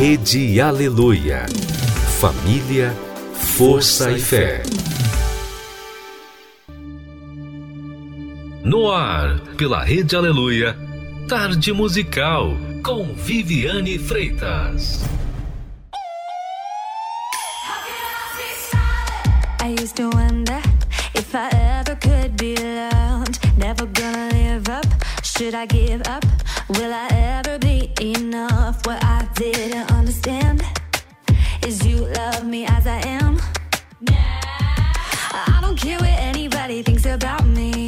Rede Aleluia. Família, força e fé. No ar, pela Rede Aleluia, Tarde Musical, com Viviane Freitas. I used to wonder if I ever could be loved. Never gonna live up. Should I give up? Will I ever be enough? What I didn't understand is you love me as I am. I don't care what anybody thinks about me.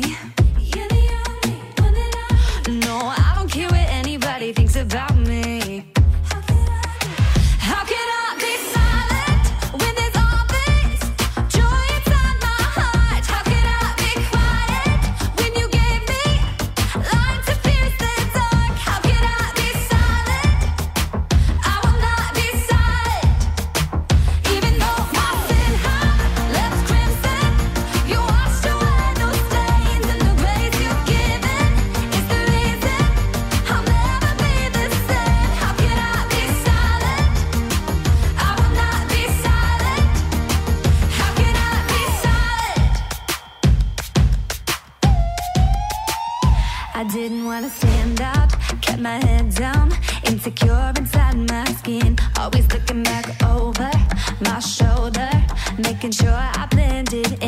Insecure inside my skin. Always looking back over my shoulder, making sure I blended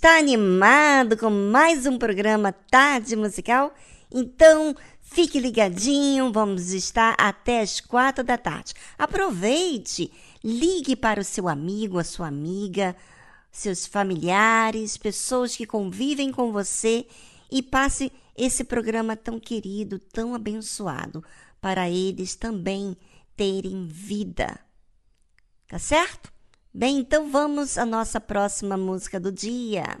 Está animado com mais um programa Tarde Musical? Então fique ligadinho, vamos estar até as quatro da tarde. Aproveite, ligue para o seu amigo, a sua amiga, seus familiares, pessoas que convivem com você e passe esse programa tão querido, tão abençoado, para eles também terem vida. Tá certo? Bem, então vamos à nossa próxima música do dia.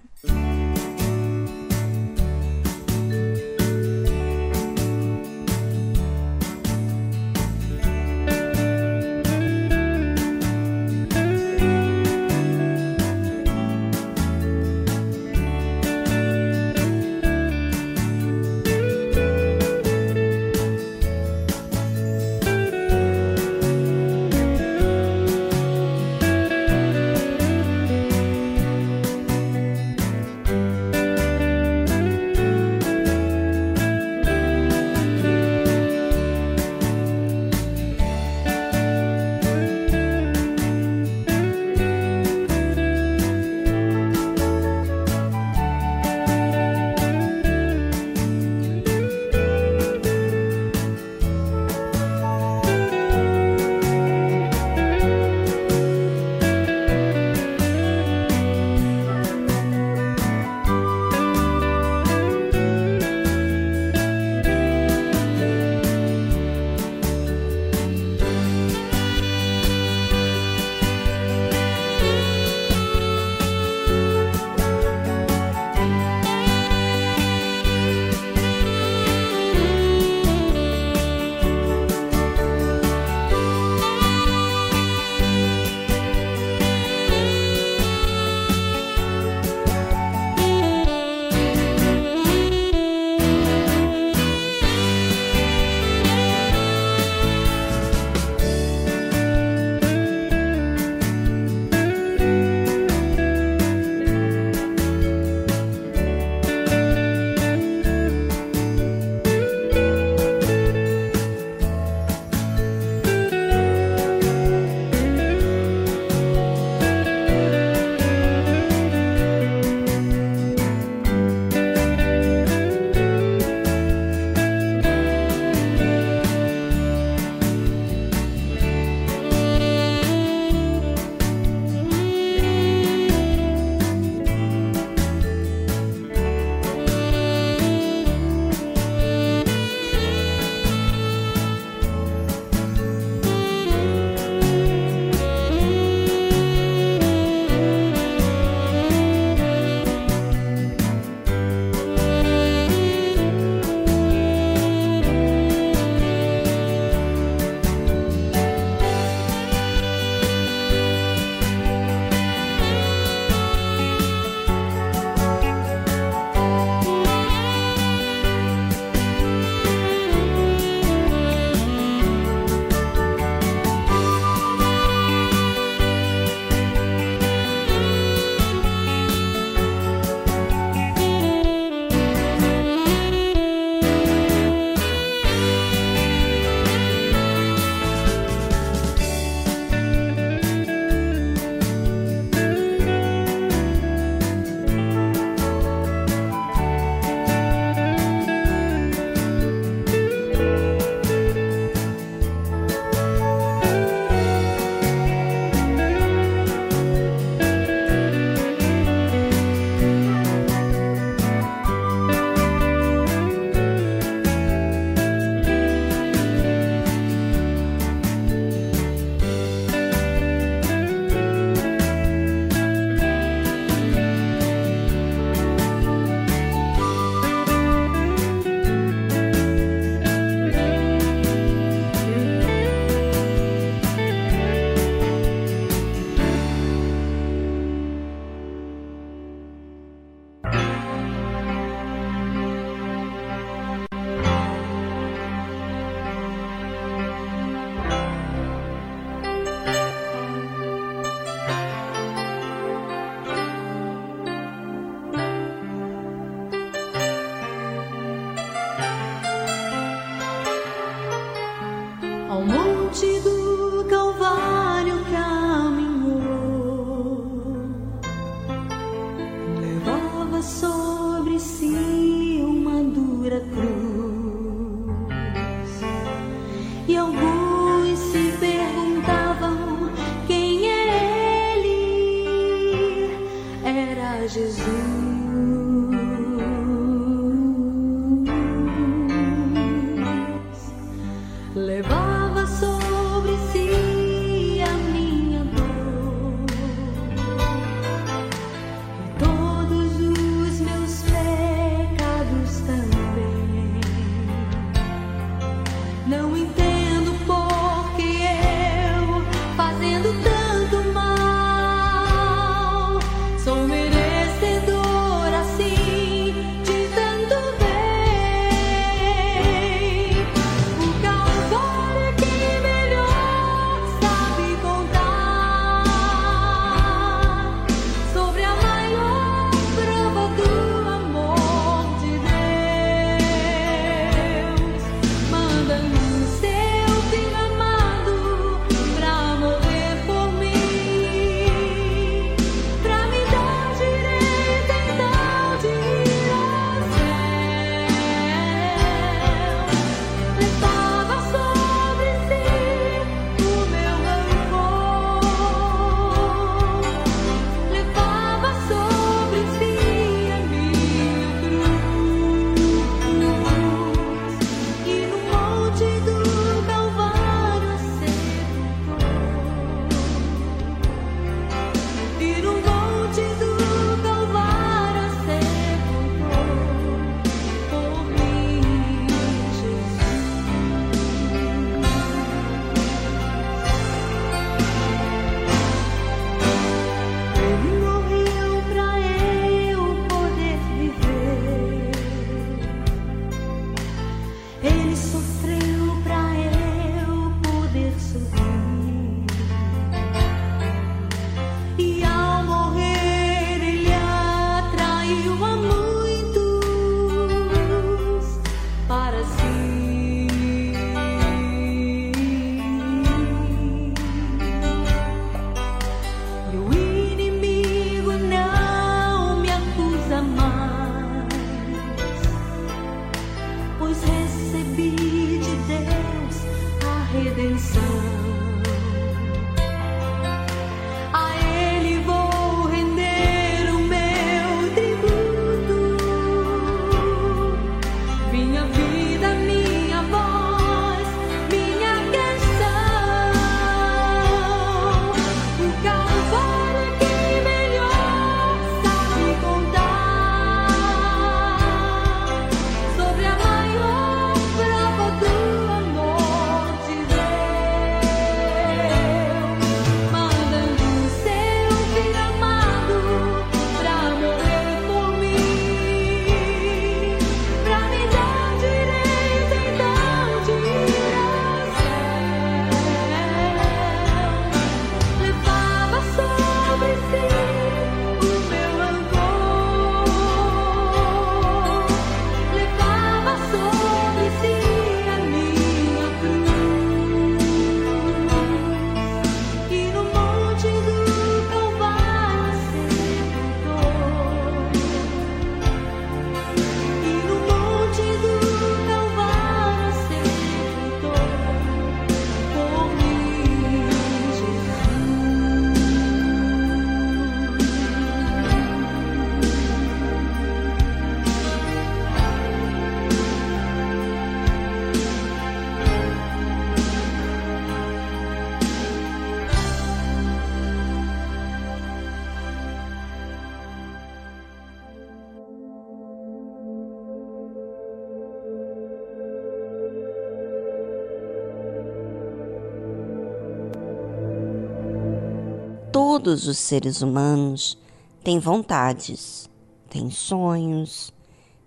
Todos os seres humanos têm vontades, têm sonhos,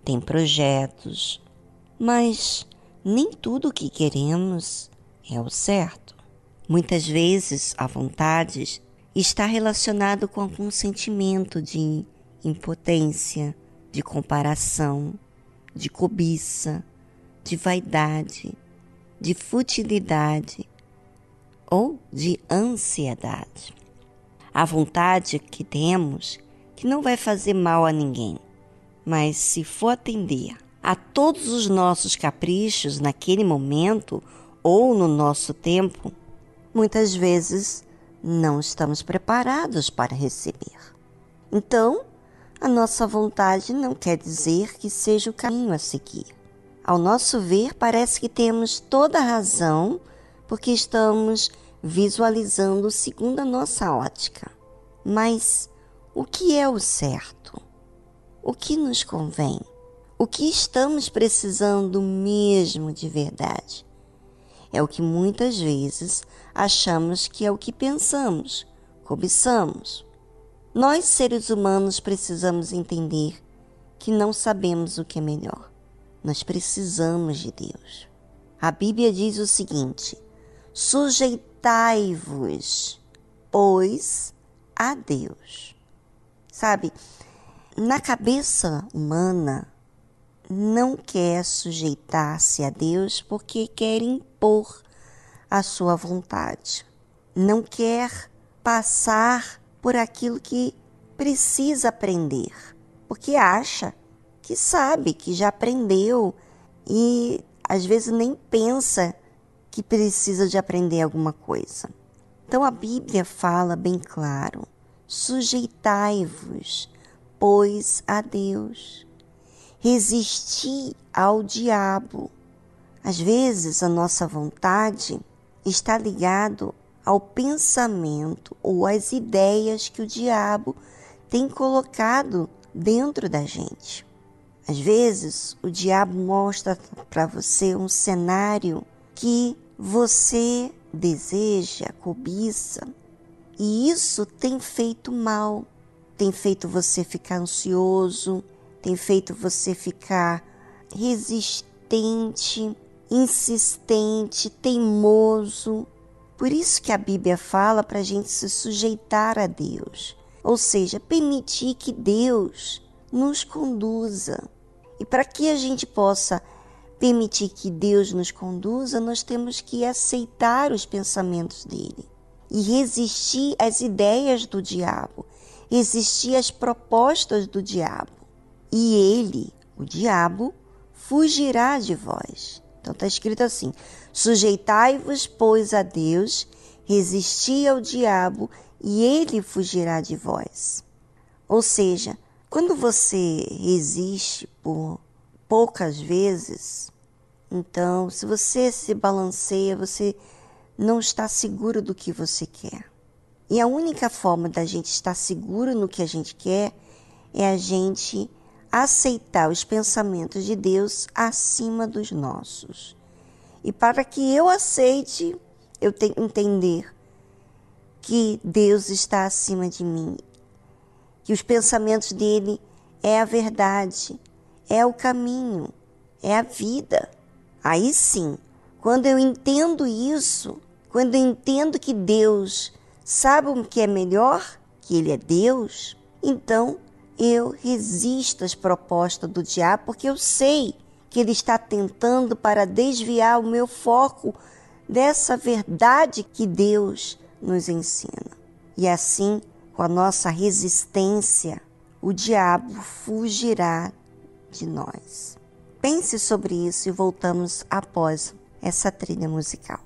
têm projetos, mas nem tudo o que queremos é o certo. Muitas vezes a vontade está relacionado com algum sentimento de impotência, de comparação, de cobiça, de vaidade, de futilidade, ou de ansiedade. A vontade que temos que não vai fazer mal a ninguém, mas se for atender a todos os nossos caprichos naquele momento ou no nosso tempo, muitas vezes não estamos preparados para receber. Então, a nossa vontade não quer dizer que seja o caminho a seguir. Ao nosso ver, parece que temos toda a razão porque estamos visualizando segundo a nossa ótica. Mas o que é o certo? O que nos convém? O que estamos precisando mesmo de verdade? É o que muitas vezes achamos que é o que pensamos, cobiçamos. Nós, seres humanos, precisamos entender que não sabemos o que é melhor. Nós precisamos de Deus. A Bíblia diz o seguinte: sujeitai-vos, pois, a Deus. Sabe, na cabeça humana, não quer sujeitar-se a Deus porque quer impor a sua vontade. Não quer passar por aquilo que precisa aprender, porque acha que sabe, que já aprendeu e às vezes nem pensa que precisa de aprender alguma coisa. Então a Bíblia fala bem claro: sujeitai-vos, pois, a Deus. Resisti ao diabo. Às vezes a nossa vontade está ligado ao pensamento ou às ideias que o diabo tem colocado dentro da gente. Às vezes, o diabo mostra para você um cenário que você deseja, cobiça, e isso tem feito mal, tem feito você ficar ansioso, tem feito você ficar resistente, insistente, teimoso, por isso que a Bíblia fala para a gente se sujeitar a Deus, ou seja, permitir que Deus nos conduza. E para que a gente possa permitir que Deus nos conduza, nós temos que aceitar os pensamentos dele e resistir às ideias do diabo, resistir às propostas do diabo. E ele, o diabo, fugirá de vós. Então está escrito assim: Sujeitai-vos, pois, a Deus, resisti ao diabo, e ele fugirá de vós. Ou seja, quando você resiste por poucas vezes, então, se você se balanceia, você não está seguro do que você quer. E a única forma da gente estar seguro no que a gente quer é a gente aceitar os pensamentos de Deus acima dos nossos. E para que eu aceite, eu tenho que entender que Deus está acima de mim, que os pensamentos dele é a verdade, é o caminho, é a vida. Aí sim, quando eu entendo isso, quando eu entendo que Deus sabe o que é melhor, que Ele é Deus, então eu resisto às propostas do diabo, porque eu sei que ele está tentando para desviar o meu foco dessa verdade que Deus nos ensina. E assim, com a nossa resistência, o diabo fugirá de nós. Pense sobre isso e voltamos após essa trilha musical.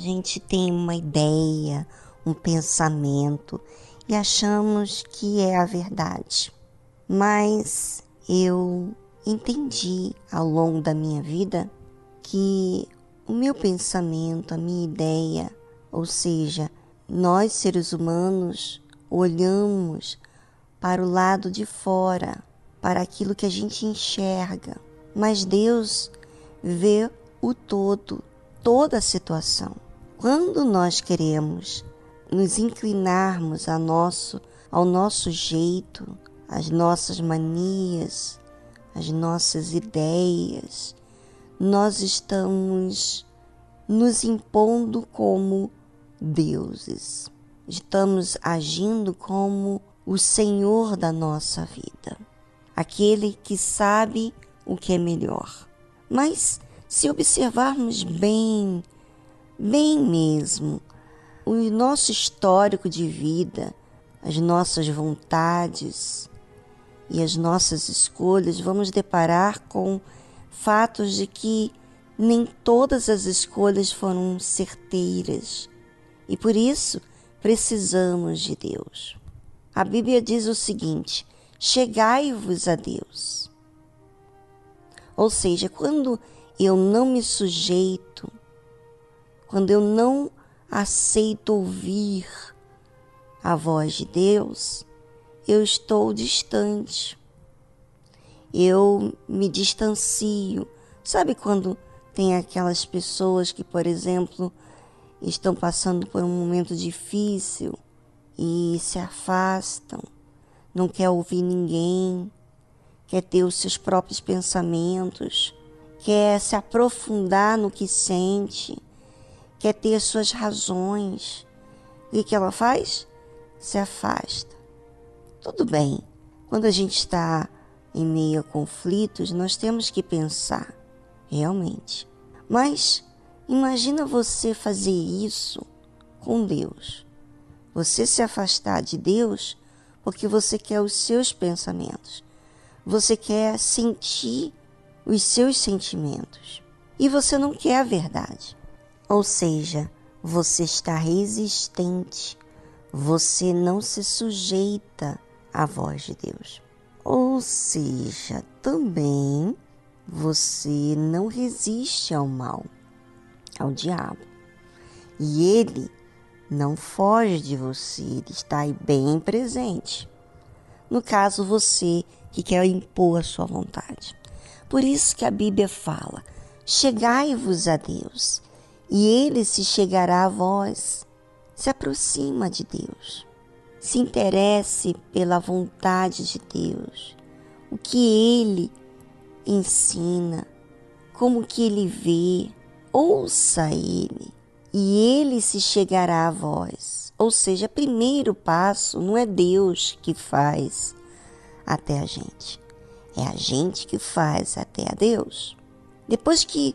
Gente tem uma ideia, um pensamento e achamos que é a verdade. Mas eu entendi ao longo da minha vida que o meu pensamento, a minha ideia, ou seja, nós seres humanos olhamos para o lado de fora, para aquilo que a gente enxerga, mas Deus vê o todo, toda a situação. Quando nós queremos nos inclinarmos a nosso, ao nosso jeito, às nossas manias, às nossas ideias, nós estamos nos impondo como deuses. Estamos agindo como o Senhor da nossa vida, aquele que sabe o que é melhor. Mas se observarmos bem, bem mesmo, o nosso histórico de vida, as nossas vontades e as nossas escolhas, vamos deparar com fatos de que nem todas as escolhas foram certeiras e por isso precisamos de Deus. A Bíblia diz o seguinte: chegai-vos a Deus. Ou seja, quando eu não me sujeito, quando eu não aceito ouvir a voz de Deus, eu estou distante. Eu me distancio. Sabe quando tem aquelas pessoas que, por exemplo, estão passando por um momento difícil e se afastam, não quer ouvir ninguém, quer ter os seus próprios pensamentos, quer se aprofundar no que sente, quer ter suas razões. E o que ela faz? Se afasta. Tudo bem, quando a gente está em meio a conflitos, nós temos que pensar, realmente. Mas imagina você fazer isso com Deus. Você se afastar de Deus porque você quer os seus pensamentos. Você quer sentir os seus sentimentos e você não quer a verdade. Ou seja, você está resistente, você não se sujeita à voz de Deus. Ou seja, também você não resiste ao mal, ao diabo. E ele não foge de você, ele está aí bem presente. No caso, você que quer impor a sua vontade. Por isso que a Bíblia fala: chegai-vos a Deus, e ele se chegará a vós. Se aproxima de Deus. Se interesse pela vontade de Deus. O que ele ensina, como que ele vê, ouça ele e ele se chegará a vós. Ou seja, primeiro passo não é Deus que faz até a gente. É a gente que faz até a Deus. Depois que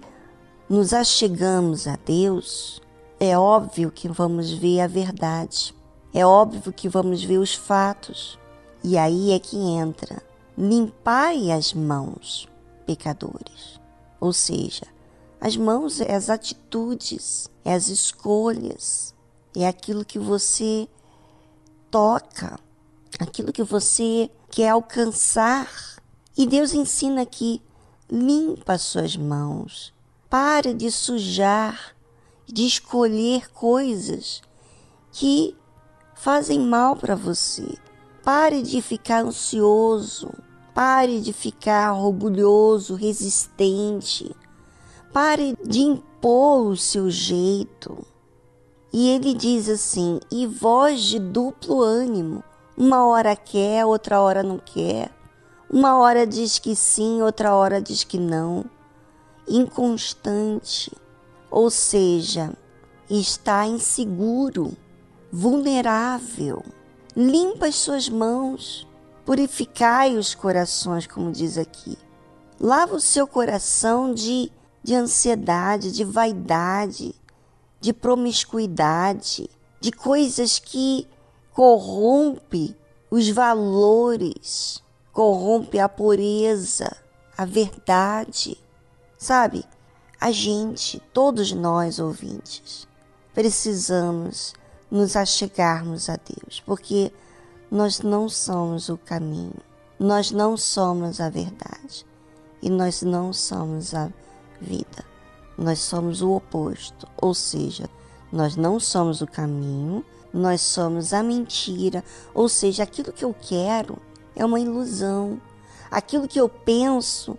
nos achegamos a Deus, é óbvio que vamos ver a verdade. É óbvio que vamos ver os fatos. E aí é que entra: limpai as mãos, pecadores. Ou seja, as mãos é as atitudes, é as escolhas, é aquilo que você toca, aquilo que você quer alcançar e Deus ensina aqui: limpa suas mãos, pare de sujar, de escolher coisas que fazem mal para você. Pare de ficar ansioso, pare de ficar orgulhoso, resistente. Pare de impor o seu jeito. E ele diz assim: e voz de duplo ânimo, uma hora quer, outra hora não quer Uma hora diz que sim, outra hora diz que não. Inconstante, ou seja, está inseguro, vulnerável. Limpa as suas mãos, purificai os corações, como diz aqui. Lava o seu coração de, de ansiedade, de vaidade, de promiscuidade, de coisas que corrompe os valores, corrompe a pureza, a verdade. Sabe? A gente, todos nós ouvintes, precisamos nos achegarmos a Deus, porque nós não somos o caminho, nós não somos a verdade e nós não somos a vida. Nós somos o oposto, ou seja, nós não somos o caminho, nós somos a mentira, ou seja, aquilo que eu quero é uma ilusão, aquilo que eu penso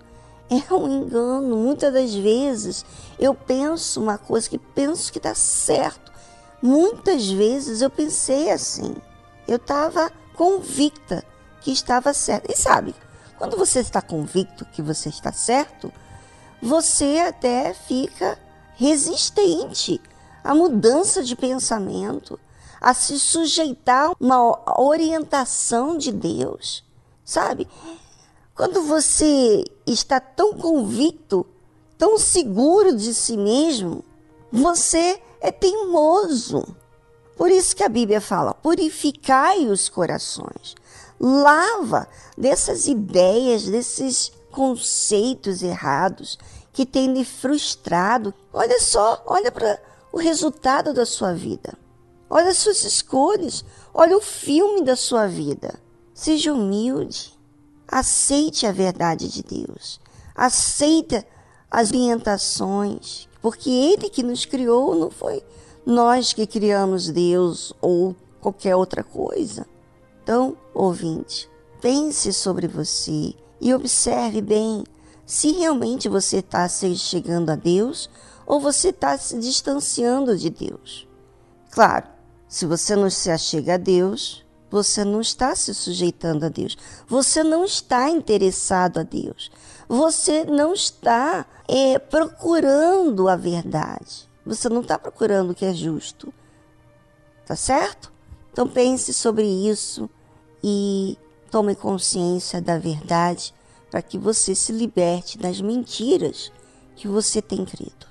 é um engano. Muitas das vezes eu penso uma coisa que penso que está certo. Muitas vezes eu pensei assim, eu estava convicta que estava certo. E sabe, quando você está convicto que você está certo, você até fica resistente à mudança de pensamento, a se sujeitar a uma orientação de Deus, sabe? Quando você está tão convicto, tão seguro de si mesmo, você é teimoso. Por isso que a Bíblia fala: purificai os corações, lava dessas ideias, desses conceitos errados que tem lhe frustrado. Olha só, olha para o resultado da sua vida. Olha as suas escolhas, olha o filme da sua vida. Seja humilde, aceite a verdade de Deus, aceita as orientações, porque Ele que nos criou, não foi nós que criamos Deus ou qualquer outra coisa. Então, ouvinte, pense sobre você e observe bem se realmente você está se chegando a Deus ou você está se distanciando de Deus. Claro, se você não se achega a Deus, você não está se sujeitando a Deus. Você não está interessado a Deus. Você não está é, procurando a verdade. Você não está procurando o que é justo. Tá certo? Então pense sobre isso e tome consciência da verdade para que você se liberte das mentiras que você tem crido.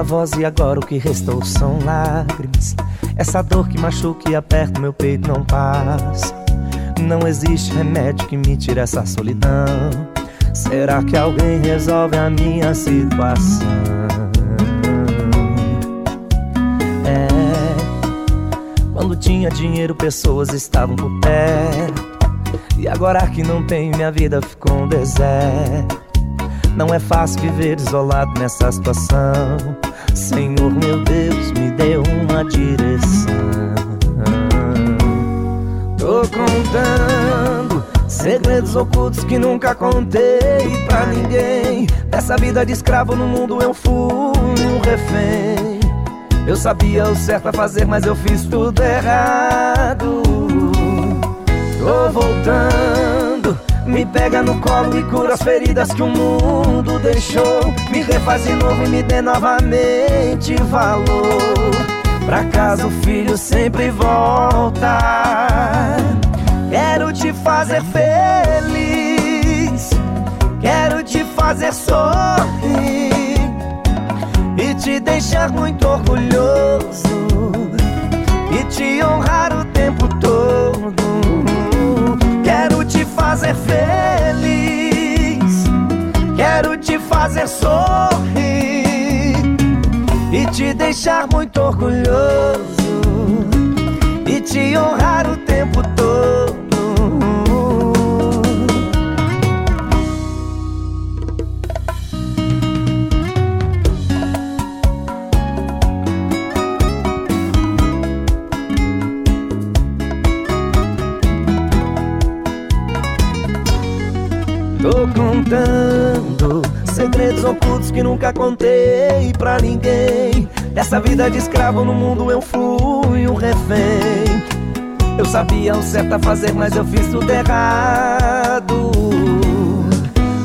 Minha voz e agora o que restou são lágrimas. Essa dor que machuca e aperta meu peito não passa. Não existe remédio que me tire essa solidão. Será que alguém resolve a minha situação? É, quando tinha dinheiro, pessoas estavam por perto. E agora que não tenho, minha vida ficou um deserto. Não é fácil viver isolado nessa situação. Senhor, meu Deus, me dê uma direção. Tô contando segredos ocultos que nunca contei pra ninguém. Dessa vida de escravo no mundo eu fui um refém. Eu sabia o certo a fazer, mas eu fiz tudo errado. Tô voltando, me pega no colo e cura as feridas que o mundo deixou. Me refaz de novo e me dê novamente valor. Pra casa o filho sempre volta. Quero te fazer feliz, quero te fazer sorrir e te deixar muito orgulhoso e te honrar o tempo todo. Fazer feliz, quero te fazer sorrir e te deixar muito orgulhoso e te honrar o tempo todo. Contando segredos ocultos que nunca contei pra ninguém. Dessa vida de escravo no mundo eu fui um refém. Eu sabia o certo a fazer, mas eu fiz tudo errado.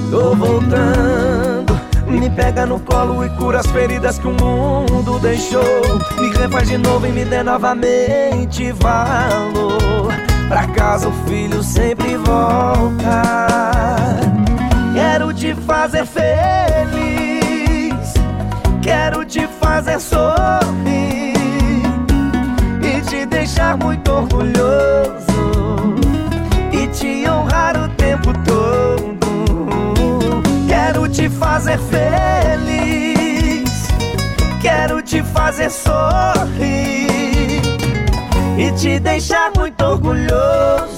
Tô voltando, me pega no colo e cura as feridas que o mundo deixou. Me refaz de novo e me dê novamente valor. Pra casa o filho sempre volta. Te fazer feliz, quero te fazer sorrir e te deixar muito orgulhoso e te honrar o tempo todo. Quero te fazer feliz, quero te fazer sorrir e te deixar muito orgulhoso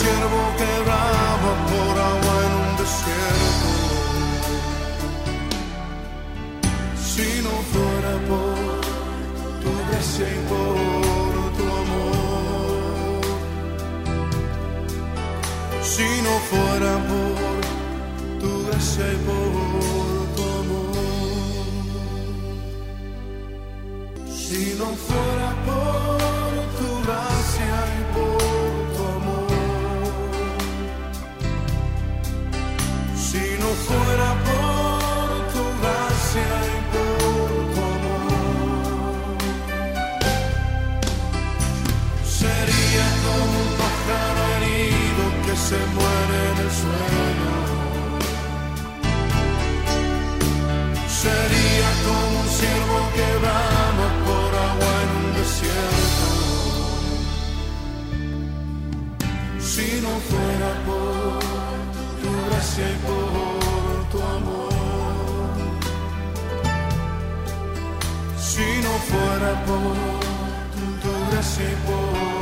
ciervo que brama por agua en un desierto. Si no fuera por tu gracia y por tu amor. Si no fuera por tu gracia y por tu amor. Si no fuera por que brama por agua en un desierto. Si no fuera por tu gracia y por tu amor. Si no fuera por tu gracia y por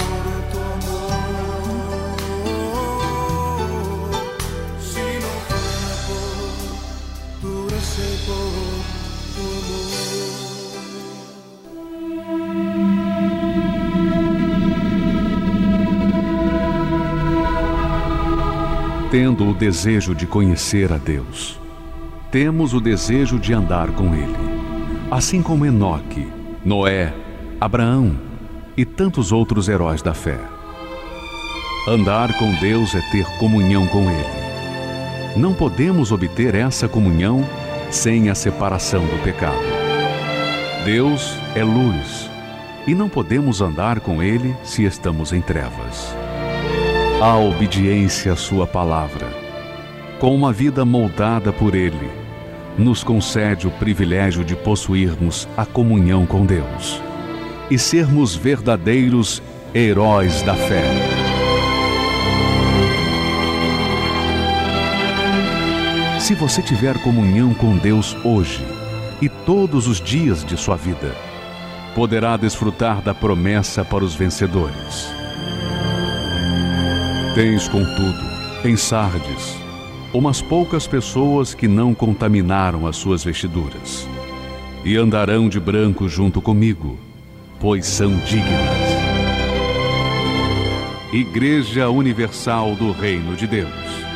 Tendo o desejo de conhecer a Deus, temos o desejo de andar com Ele, assim como Enoque, Noé, Abraão e tantos outros heróis da fé. Andar com Deus é ter comunhão com Ele. Não podemos obter essa comunhão sem a separação do pecado. Deus é luz e não podemos andar com Ele se estamos em trevas. A obediência à Sua palavra, com uma vida moldada por Ele, nos concede o privilégio de possuirmos a comunhão com Deus e sermos verdadeiros heróis da fé. Se você tiver comunhão com Deus hoje e todos os dias de sua vida, poderá desfrutar da promessa para os vencedores. Tens, contudo, em Sardes, umas poucas pessoas que não contaminaram as suas vestiduras, e andarão de branco junto comigo, pois são dignas. Igreja Universal do Reino de Deus.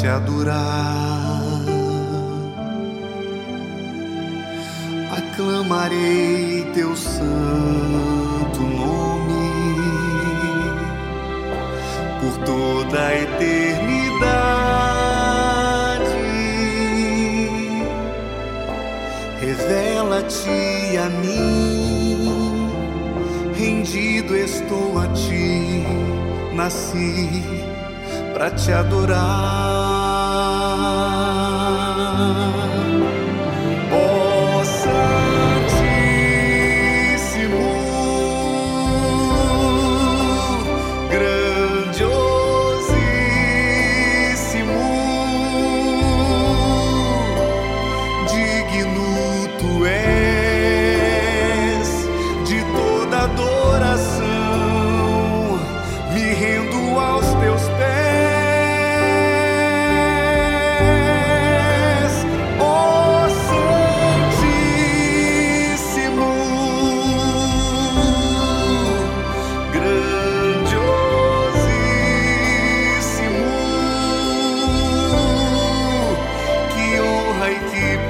Te adorar.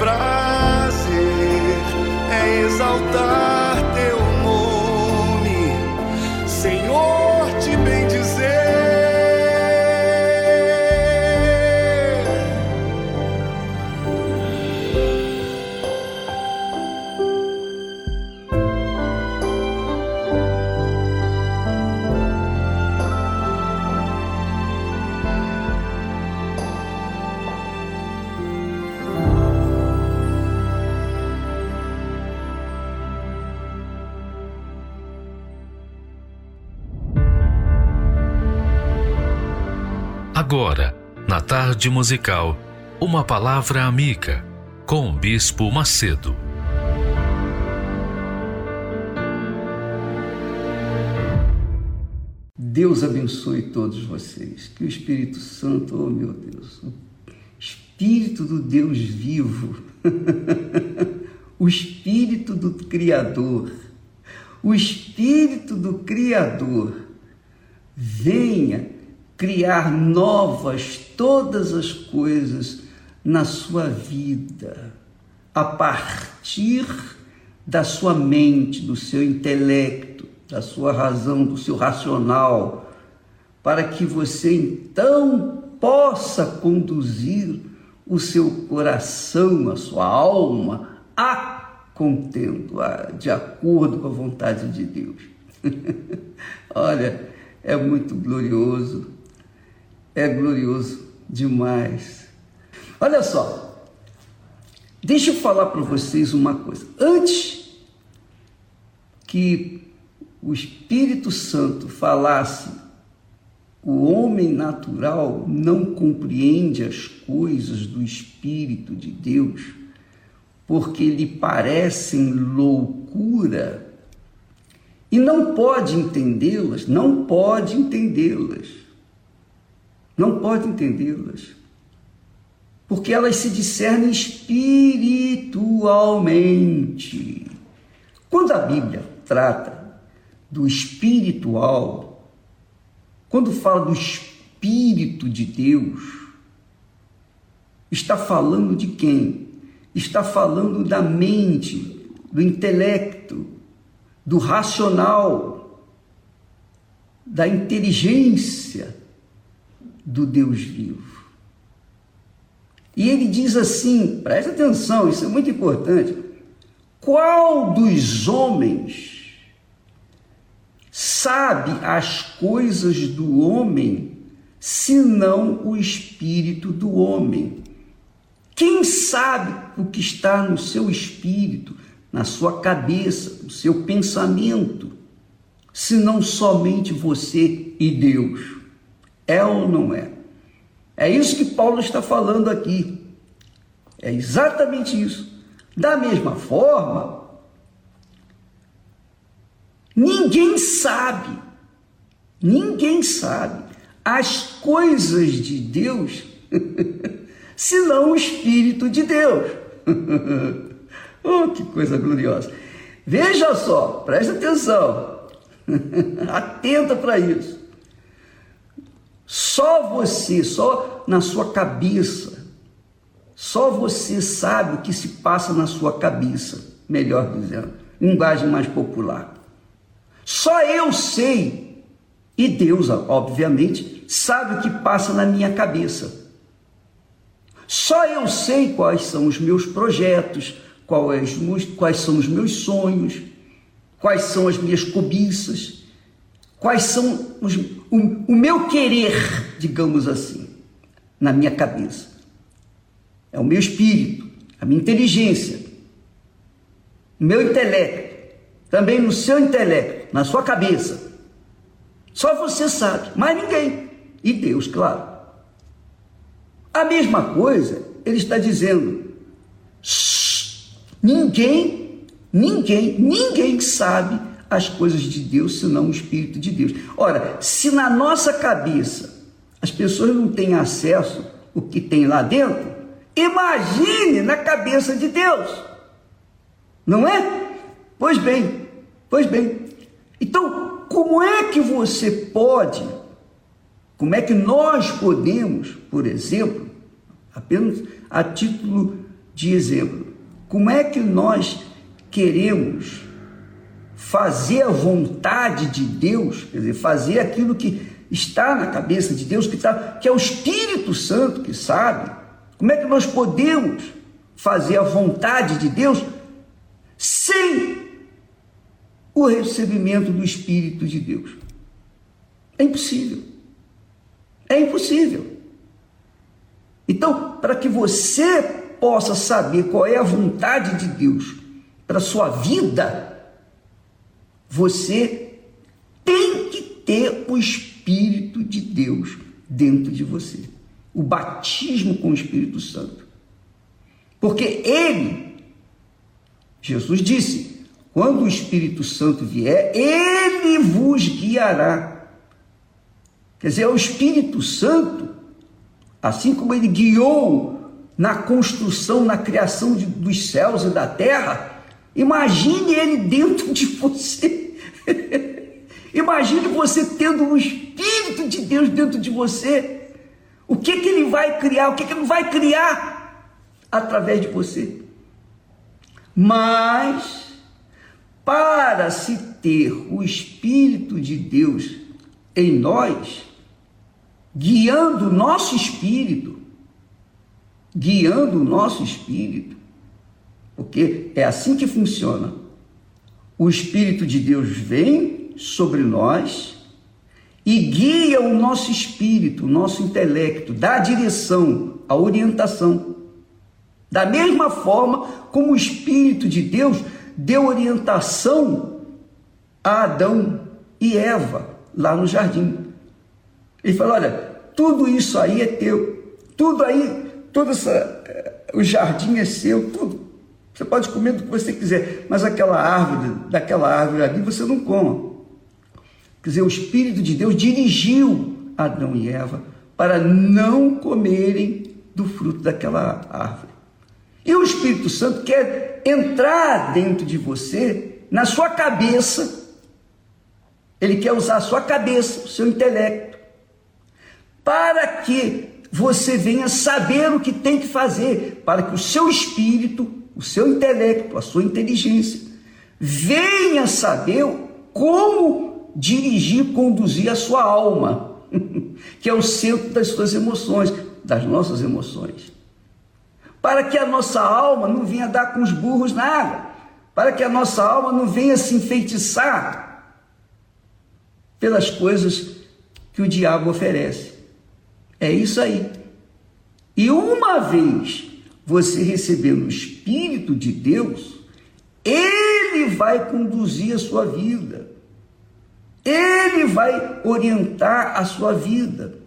Agora, tarde musical, uma palavra amiga com o Bispo Macedo. Deus abençoe todos vocês. Que o Espírito Santo, oh meu Deus, Espírito do Deus vivo, o Espírito do Criador, o Espírito do Criador, venha criar novas todas as coisas na sua vida, a partir da sua mente, do seu intelecto, da sua razão, do seu racional, para que você então possa conduzir o seu coração, a sua alma, a contento, de acordo com a vontade de Deus. Olha, é muito glorioso, é glorioso demais. Olha só, deixa eu falar para vocês uma coisa. Antes que o Espírito Santo falasse o homem natural não compreende as coisas do Espírito de Deus porque lhe parecem loucura e não pode entendê-las, não pode entendê-las, não pode entendê-las, porque elas se discernem espiritualmente. Quando a Bíblia trata do espiritual, quando fala do Espírito de Deus, está falando de quem? Está falando da mente, do intelecto, do racional, da inteligência do Deus vivo. E ele diz assim: presta atenção, isso é muito importante. Qual dos homens sabe as coisas do homem, senão o espírito do homem. Quem sabe o que está no seu espírito, na sua cabeça, no seu pensamento, senão somente você e Deus? É ou não é? É isso que Paulo está falando aqui. É exatamente isso. Da mesma forma, Ninguém sabe, ninguém sabe as coisas de Deus senão o Espírito de Deus. oh, que coisa gloriosa! Veja só, preste atenção, atenta para isso. Só você, só na sua cabeça, só você sabe o que se passa na sua cabeça, melhor dizendo, linguagem mais popular. Só eu sei, e Deus, obviamente, sabe o que passa na minha cabeça. Só eu sei quais são os meus projetos, quais, quais são os meus sonhos, quais são as minhas cobiças, quais são os, o, o meu querer, digamos assim, na minha cabeça. É o meu espírito, a minha inteligência, o meu intelecto também no seu intelecto, na sua cabeça. Só você sabe, mas ninguém. E Deus, claro. A mesma coisa, ele está dizendo: ninguém, ninguém, ninguém sabe as coisas de Deus senão o Espírito de Deus. Ora, se na nossa cabeça as pessoas não têm acesso ao que tem lá dentro, imagine na cabeça de Deus. Não é? Pois bem, pois bem. Então, como é que você pode, como é que nós podemos, por exemplo, apenas a título de exemplo, como é que nós queremos fazer a vontade de Deus, quer dizer, fazer aquilo que está na cabeça de Deus, que, está, que é o Espírito Santo que sabe, como é que nós podemos fazer a vontade de Deus sem o recebimento do Espírito de Deus. É impossível. É impossível. Então, para que você possa saber qual é a vontade de Deus para sua vida, você tem que ter o Espírito de Deus dentro de você. O batismo com o Espírito Santo. Porque ele, Jesus disse, quando o Espírito Santo vier, ele vos guiará. Quer dizer, o Espírito Santo, assim como ele guiou na construção, na criação de, dos céus e da terra, imagine ele dentro de você. imagine você tendo o Espírito de Deus dentro de você. O que, que ele vai criar? O que, que ele vai criar através de você? Mas para se ter o Espírito de Deus em nós, guiando o nosso espírito, guiando o nosso espírito, porque é assim que funciona. O Espírito de Deus vem sobre nós e guia o nosso espírito, o nosso intelecto, dá a direção, a orientação. Da mesma forma como o Espírito de Deus deu orientação a Adão e Eva lá no jardim. Ele falou: Olha, tudo isso aí é teu, tudo aí, todo essa, eh, o jardim é seu, tudo. Você pode comer do que você quiser, mas aquela árvore, daquela árvore ali você não coma. Quer dizer, o Espírito de Deus dirigiu Adão e Eva para não comerem do fruto daquela árvore. E o Espírito Santo quer entrar dentro de você, na sua cabeça. Ele quer usar a sua cabeça, o seu intelecto, para que você venha saber o que tem que fazer, para que o seu espírito, o seu intelecto, a sua inteligência, venha saber como dirigir, conduzir a sua alma, que é o centro das suas emoções, das nossas emoções para que a nossa alma não venha dar com os burros na água, para que a nossa alma não venha se enfeitiçar pelas coisas que o diabo oferece. É isso aí. E uma vez você recebendo o Espírito de Deus, ele vai conduzir a sua vida. Ele vai orientar a sua vida.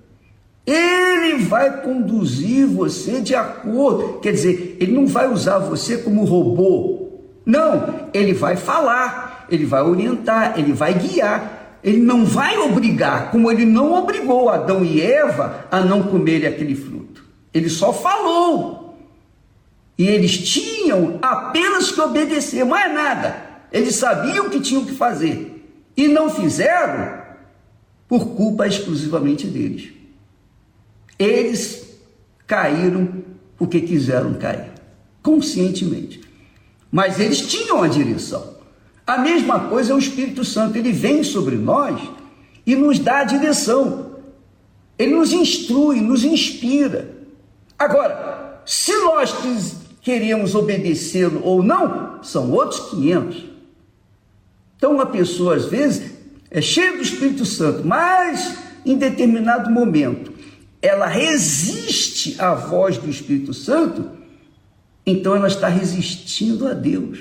Ele vai conduzir você de acordo, quer dizer, ele não vai usar você como robô. Não, ele vai falar, ele vai orientar, ele vai guiar. Ele não vai obrigar, como ele não obrigou Adão e Eva a não comerem aquele fruto. Ele só falou. E eles tinham apenas que obedecer, mais nada. Eles sabiam o que tinham que fazer e não fizeram por culpa exclusivamente deles. Eles caíram porque quiseram cair, conscientemente. Mas eles tinham a direção. A mesma coisa é o Espírito Santo, ele vem sobre nós e nos dá a direção. Ele nos instrui, nos inspira. Agora, se nós queremos obedecê-lo ou não, são outros 500. Então, uma pessoa, às vezes, é cheia do Espírito Santo, mas em determinado momento ela resiste à voz do Espírito Santo, então ela está resistindo a Deus.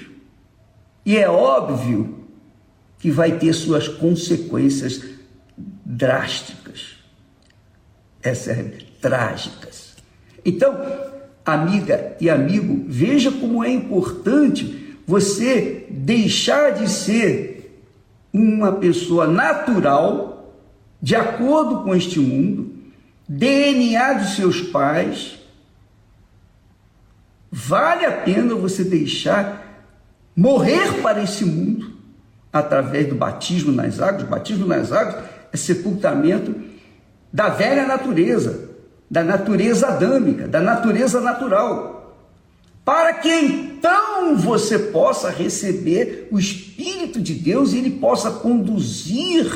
E é óbvio que vai ter suas consequências drásticas. Essa é trágicas. Então, amiga e amigo, veja como é importante você deixar de ser uma pessoa natural, de acordo com este mundo, DNA dos seus pais, vale a pena você deixar morrer para esse mundo através do batismo nas águas. O batismo nas águas é sepultamento da velha natureza, da natureza adâmica, da natureza natural, para que então você possa receber o Espírito de Deus e ele possa conduzir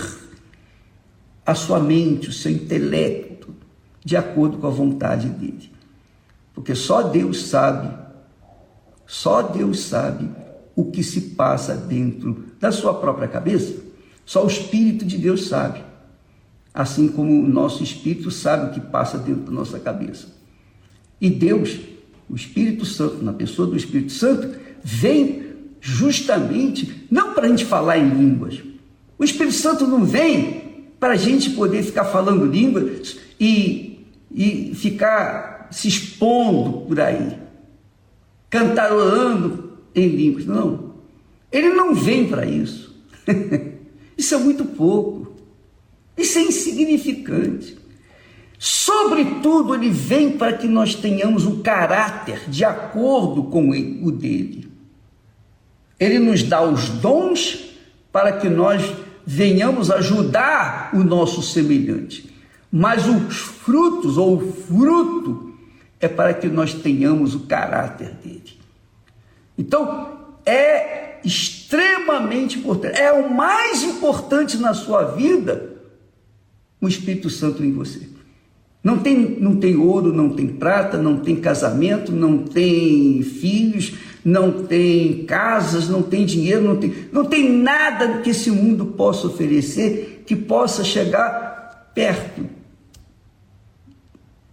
a sua mente, o seu intelecto de acordo com a vontade dele. Porque só Deus sabe, só Deus sabe o que se passa dentro da sua própria cabeça. Só o Espírito de Deus sabe. Assim como o nosso espírito sabe o que passa dentro da nossa cabeça. E Deus, o Espírito Santo, na pessoa do Espírito Santo, vem justamente não para a gente falar em línguas. O Espírito Santo não vem para a gente poder ficar falando línguas e e ficar se expondo por aí, cantarolando em línguas. Não. Ele não vem para isso. isso é muito pouco. Isso é insignificante. Sobretudo, ele vem para que nós tenhamos um caráter de acordo com o dele. Ele nos dá os dons para que nós venhamos ajudar o nosso semelhante mas os frutos ou o fruto é para que nós tenhamos o caráter dele. Então, é extremamente importante, é o mais importante na sua vida, o Espírito Santo em você. Não tem, não tem ouro, não tem prata, não tem casamento, não tem filhos, não tem casas, não tem dinheiro, não tem, não tem nada que esse mundo possa oferecer que possa chegar perto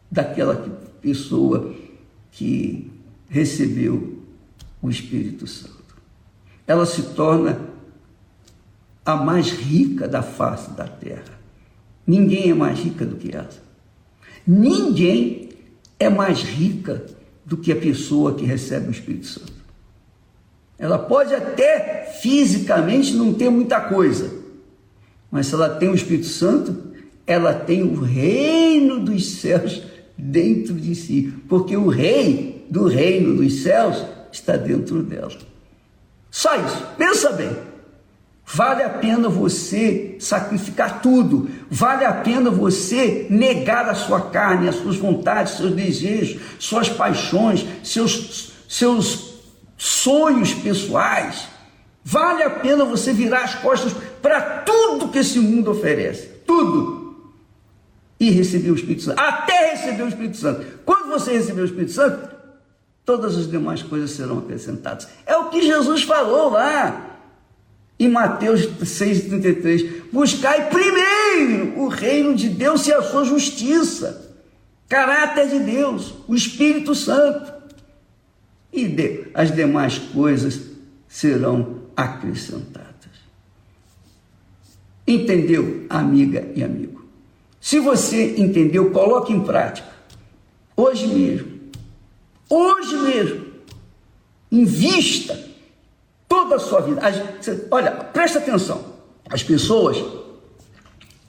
daquela pessoa que recebeu o Espírito Santo. Ela se torna a mais rica da face da terra. Ninguém é mais rica do que ela. Ninguém é mais rica do que a pessoa que recebe o Espírito Santo. Ela pode até fisicamente não ter muita coisa, mas se ela tem o Espírito Santo, ela tem o reino dos céus dentro de si, porque o rei do reino dos céus está dentro dela. Só isso, pensa bem. Vale a pena você sacrificar tudo, vale a pena você negar a sua carne, as suas vontades, seus desejos, suas paixões, seus, seus sonhos pessoais. Vale a pena você virar as costas para tudo que esse mundo oferece, tudo. E receber o Espírito Santo, até receber o Espírito Santo. Quando você receber o Espírito Santo, todas as demais coisas serão acrescentadas. É o que Jesus falou lá em Mateus 6,33, buscai primeiro o reino de Deus e a sua justiça, caráter de Deus, o Espírito Santo, e de, as demais coisas serão acrescentadas. Entendeu, amiga e amigo? Se você entendeu, coloque em prática. Hoje mesmo. Hoje mesmo. Invista toda a sua vida. olha, presta atenção. As pessoas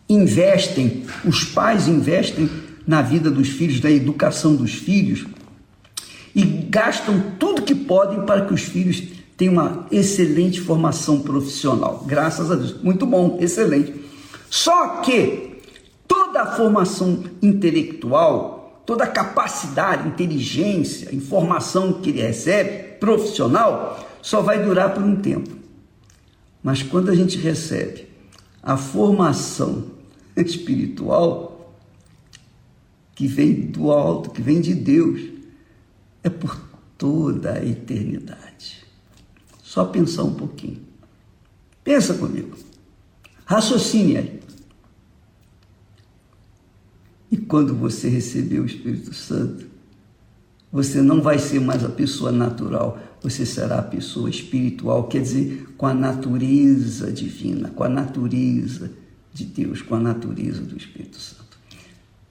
investem, os pais investem na vida dos filhos, na educação dos filhos e gastam tudo que podem para que os filhos tenham uma excelente formação profissional. Graças a Deus. Muito bom, excelente. Só que toda a formação intelectual, toda a capacidade, inteligência, informação que ele recebe, profissional, só vai durar por um tempo. Mas quando a gente recebe a formação espiritual que vem do alto, que vem de Deus, é por toda a eternidade. Só pensar um pouquinho. Pensa comigo. Raciocine aí. E quando você receber o Espírito Santo, você não vai ser mais a pessoa natural, você será a pessoa espiritual, quer dizer, com a natureza divina, com a natureza de Deus, com a natureza do Espírito Santo.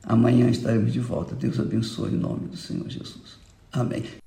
Amanhã estaremos de volta. Deus abençoe em nome do Senhor Jesus. Amém.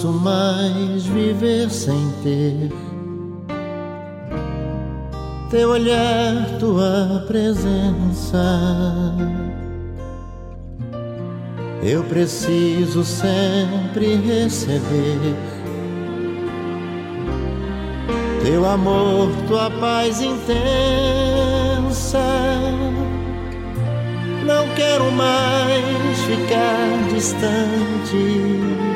Posso mais viver sem ter teu olhar, tua presença. Eu preciso sempre receber teu amor, tua paz intensa. Não quero mais ficar distante.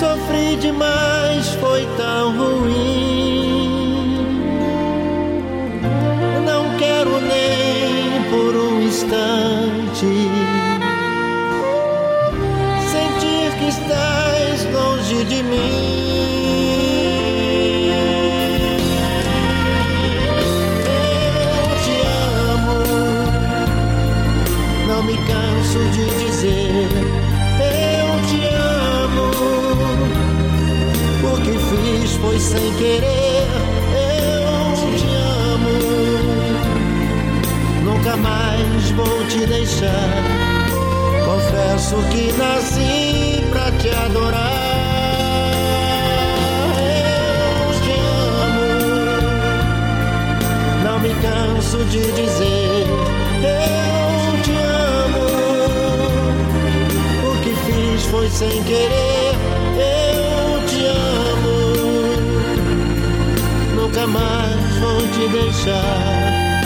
Sofri demais, foi tão ruim. Não quero nem por um instante sentir que estás longe de mim. Foi sem querer. Eu te amo, nunca mais vou te deixar. Confesso que nasci pra te adorar. Eu te amo, não me canso de dizer. Eu te amo, o que fiz foi sem querer. Eu nunca mais vou te deixar.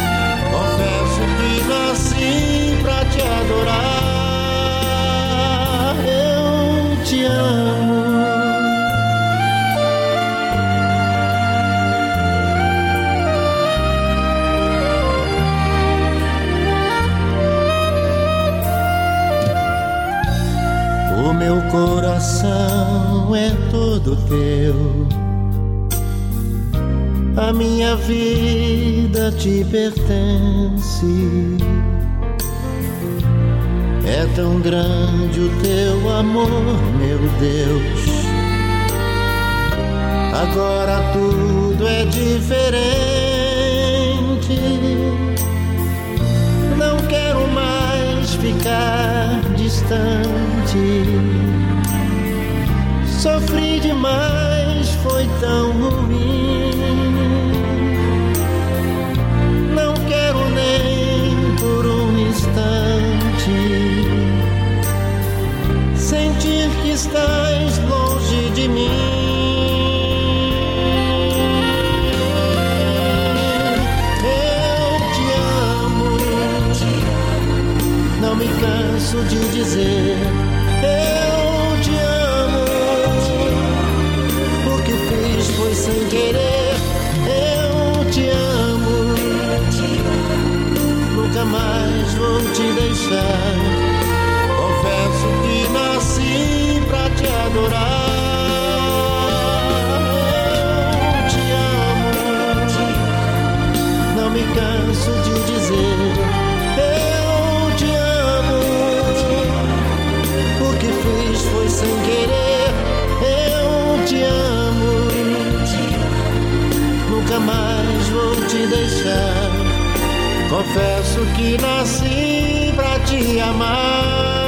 Confesso que nasci pra te adorar. Eu te amo. O meu coração é todo teu. A minha vida te pertence. É tão grande o teu amor, meu Deus. Agora tudo é diferente. Não quero mais ficar distante. Sofri demais, foi tão ruim. Estás longe de mim. Eu te amo, não me canso de dizer. Eu te amo, o que fiz foi sem querer. Eu te amo, nunca mais vou te deixar. Adorar. Te amo, não me canso de dizer. Eu te amo, o que fiz foi sem querer. Eu te amo, nunca mais vou te deixar. Confesso que nasci pra te amar.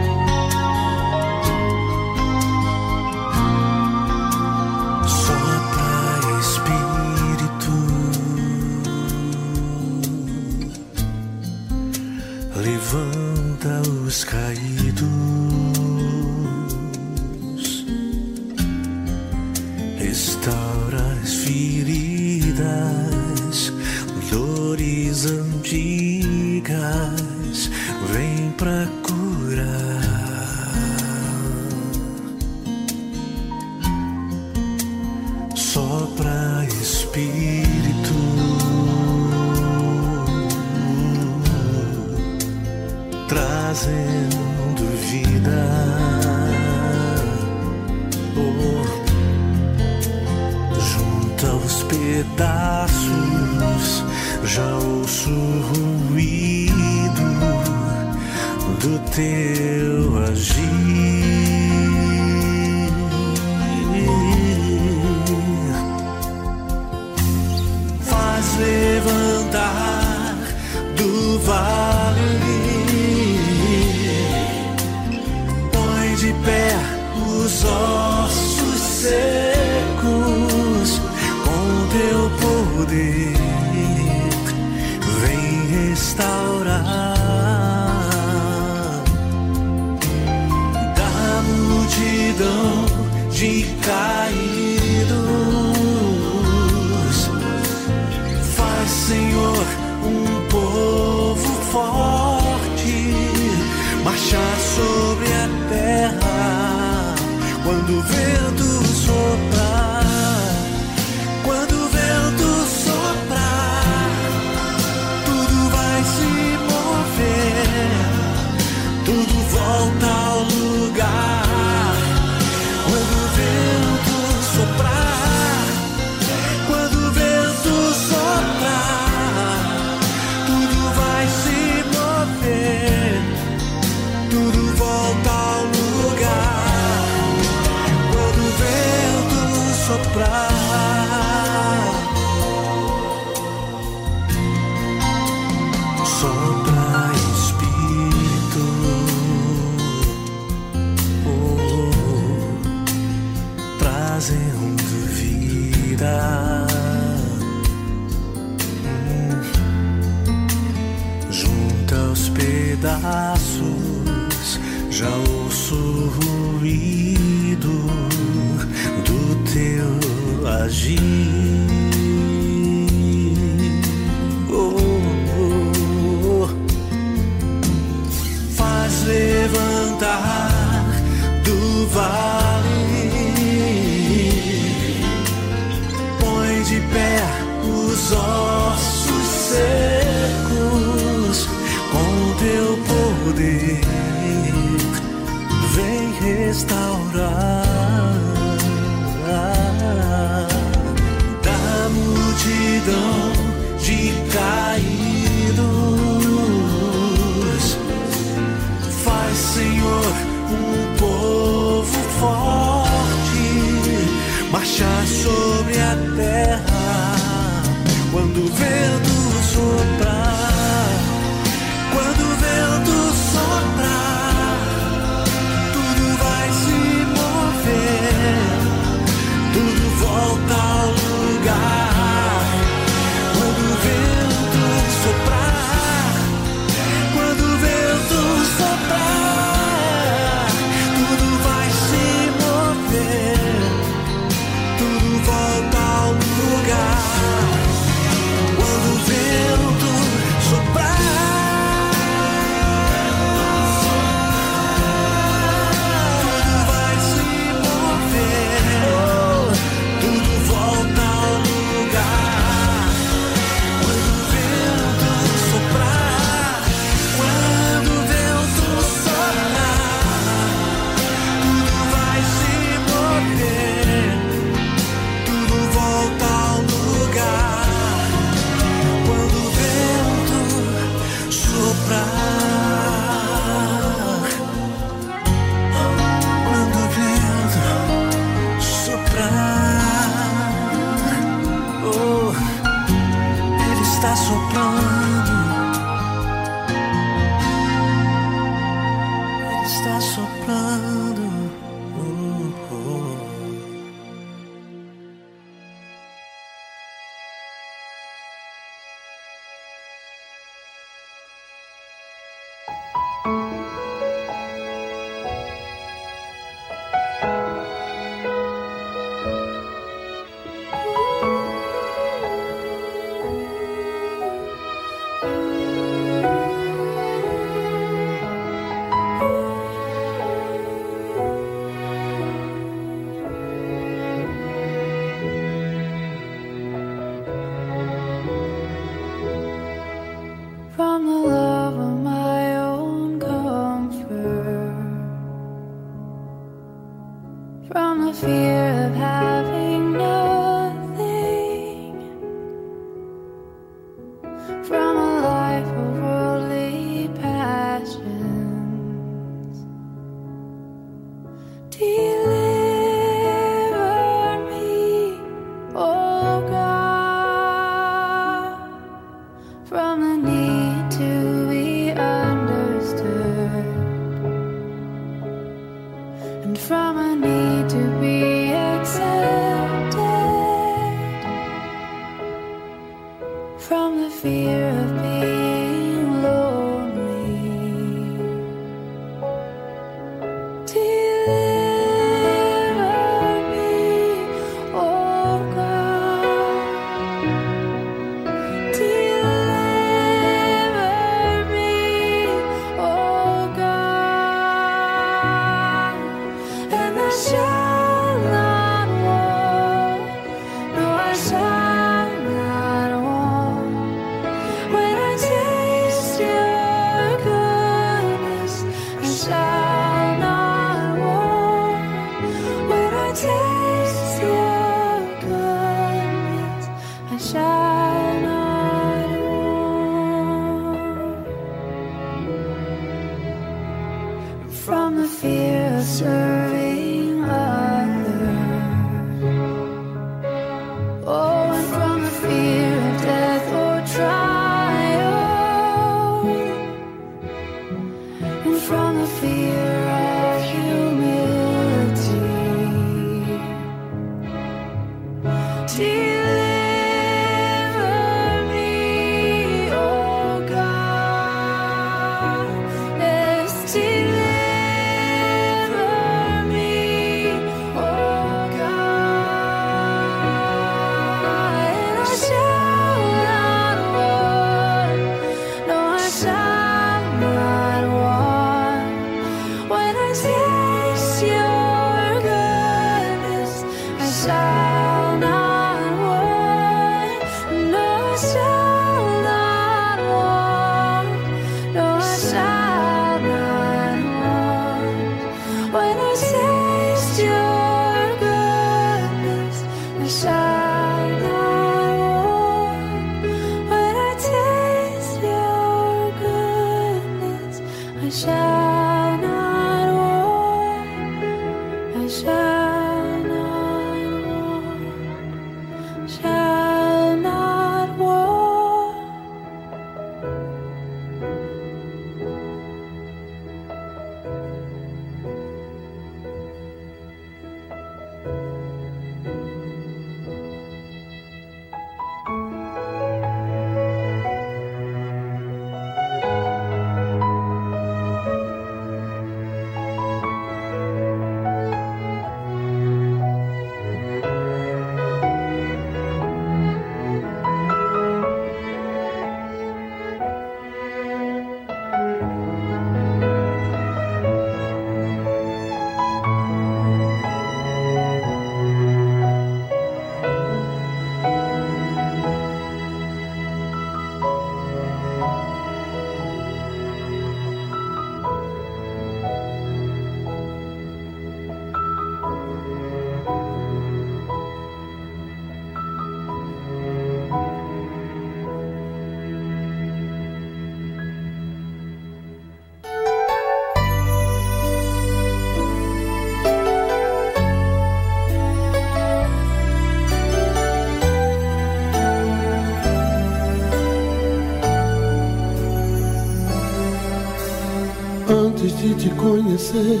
De te conhecer,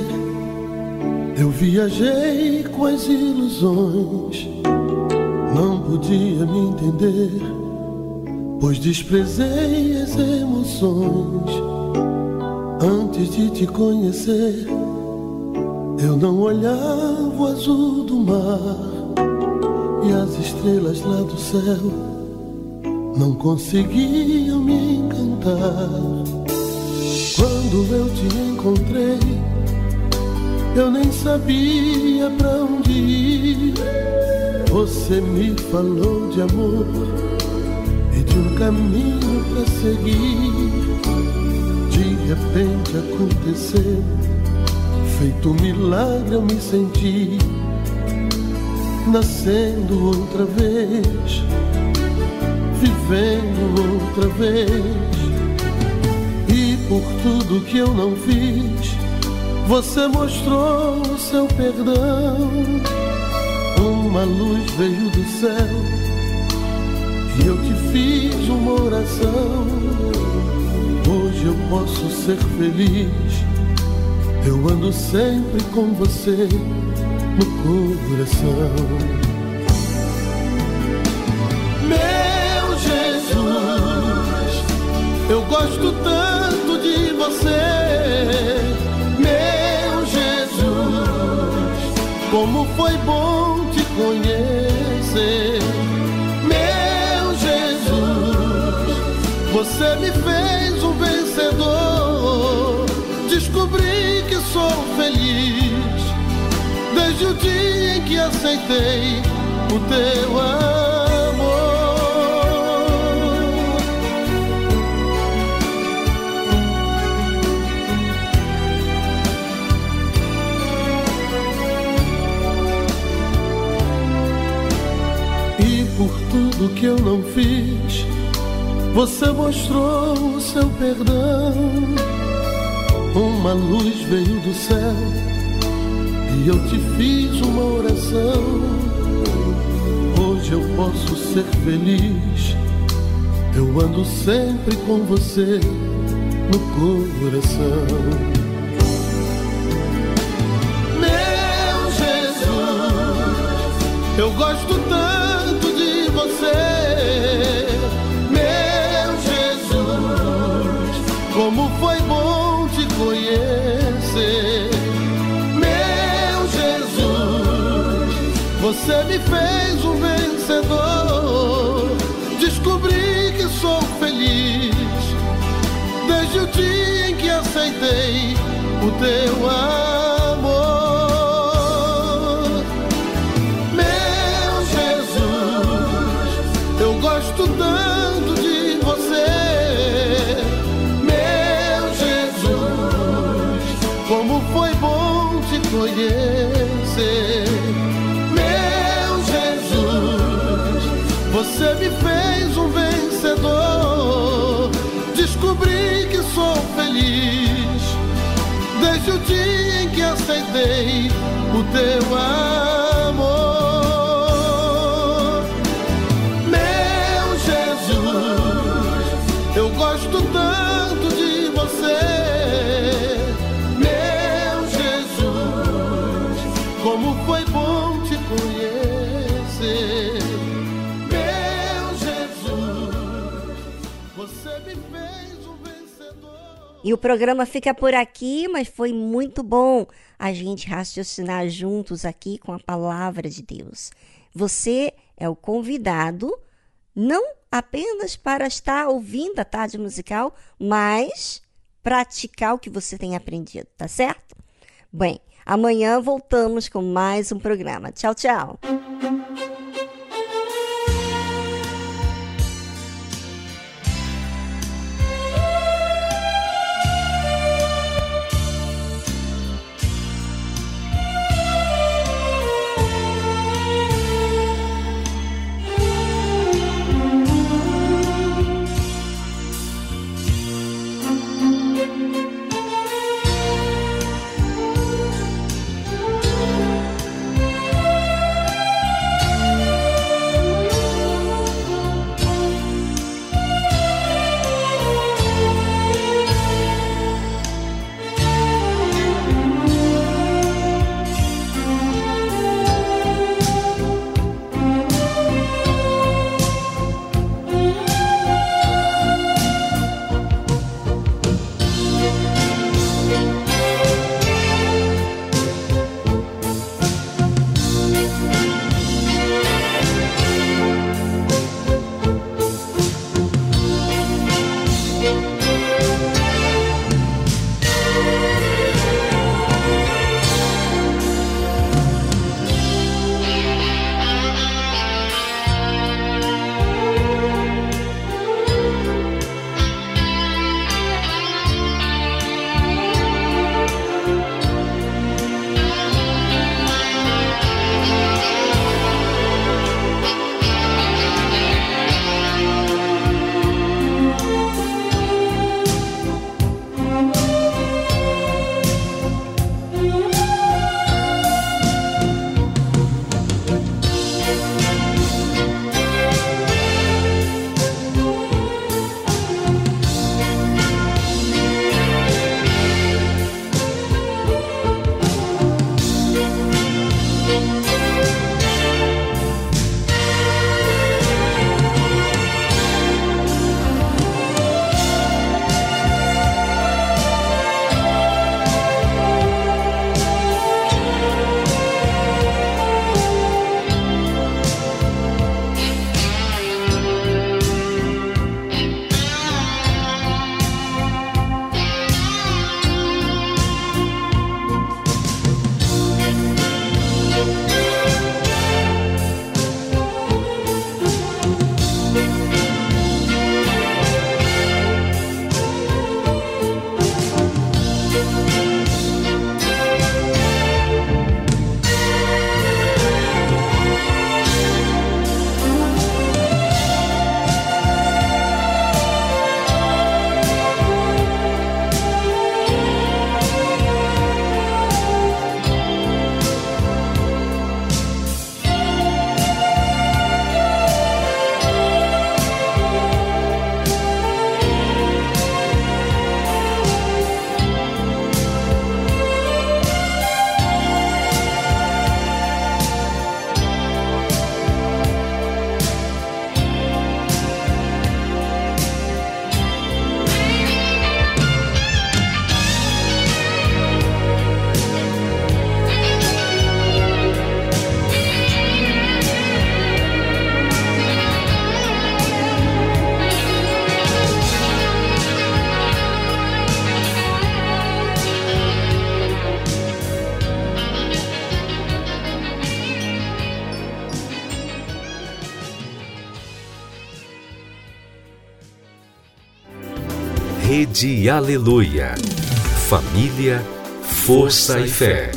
eu viajei com as ilusões. Não podia me entender, pois desprezei as emoções. Antes de te conhecer, eu não olhava o azul do mar e as estrelas lá do céu não conseguiam me encantar. Quando eu te encontrei, eu nem sabia pra onde ir. Você me falou de amor e de um caminho pra seguir. De repente aconteceu, feito um milagre eu me senti. nascendo outra vez, vivendo outra vez. Por tudo que eu não fiz, você mostrou o seu perdão. Uma luz veio do céu e eu te fiz uma oração. Hoje eu posso ser feliz. Eu ando sempre com você no coração. Meu Jesus, eu gosto tanto você. Meu Jesus, como foi bom te conhecer. Meu Jesus, você me fez um vencedor. Descobri que sou feliz desde o dia em que aceitei o teu amor. E por tudo que eu não fiz, você mostrou o seu perdão. Uma luz veio do céu e eu te fiz uma oração. Hoje eu posso ser feliz. Eu ando sempre com você no coração. Meu Jesus, eu gosto tanto Você me fez um vencedor. Descobri que sou feliz desde o dia em que aceitei o teu amor. Meu Jesus, eu gosto tanto de você. Meu Jesus, como foi bom te conhecer. Você me fez um vencedor. Descobri que sou feliz desde o dia em que aceitei o teu amor. E o programa fica por aqui, mas foi muito bom a gente raciocinar juntos aqui com a palavra de Deus. Você é o convidado, não apenas para estar ouvindo a tarde musical, mas praticar o que você tem aprendido, tá certo? Bem, amanhã voltamos com mais um programa. Tchau, tchau. Rede Aleluia. Família, força e fé.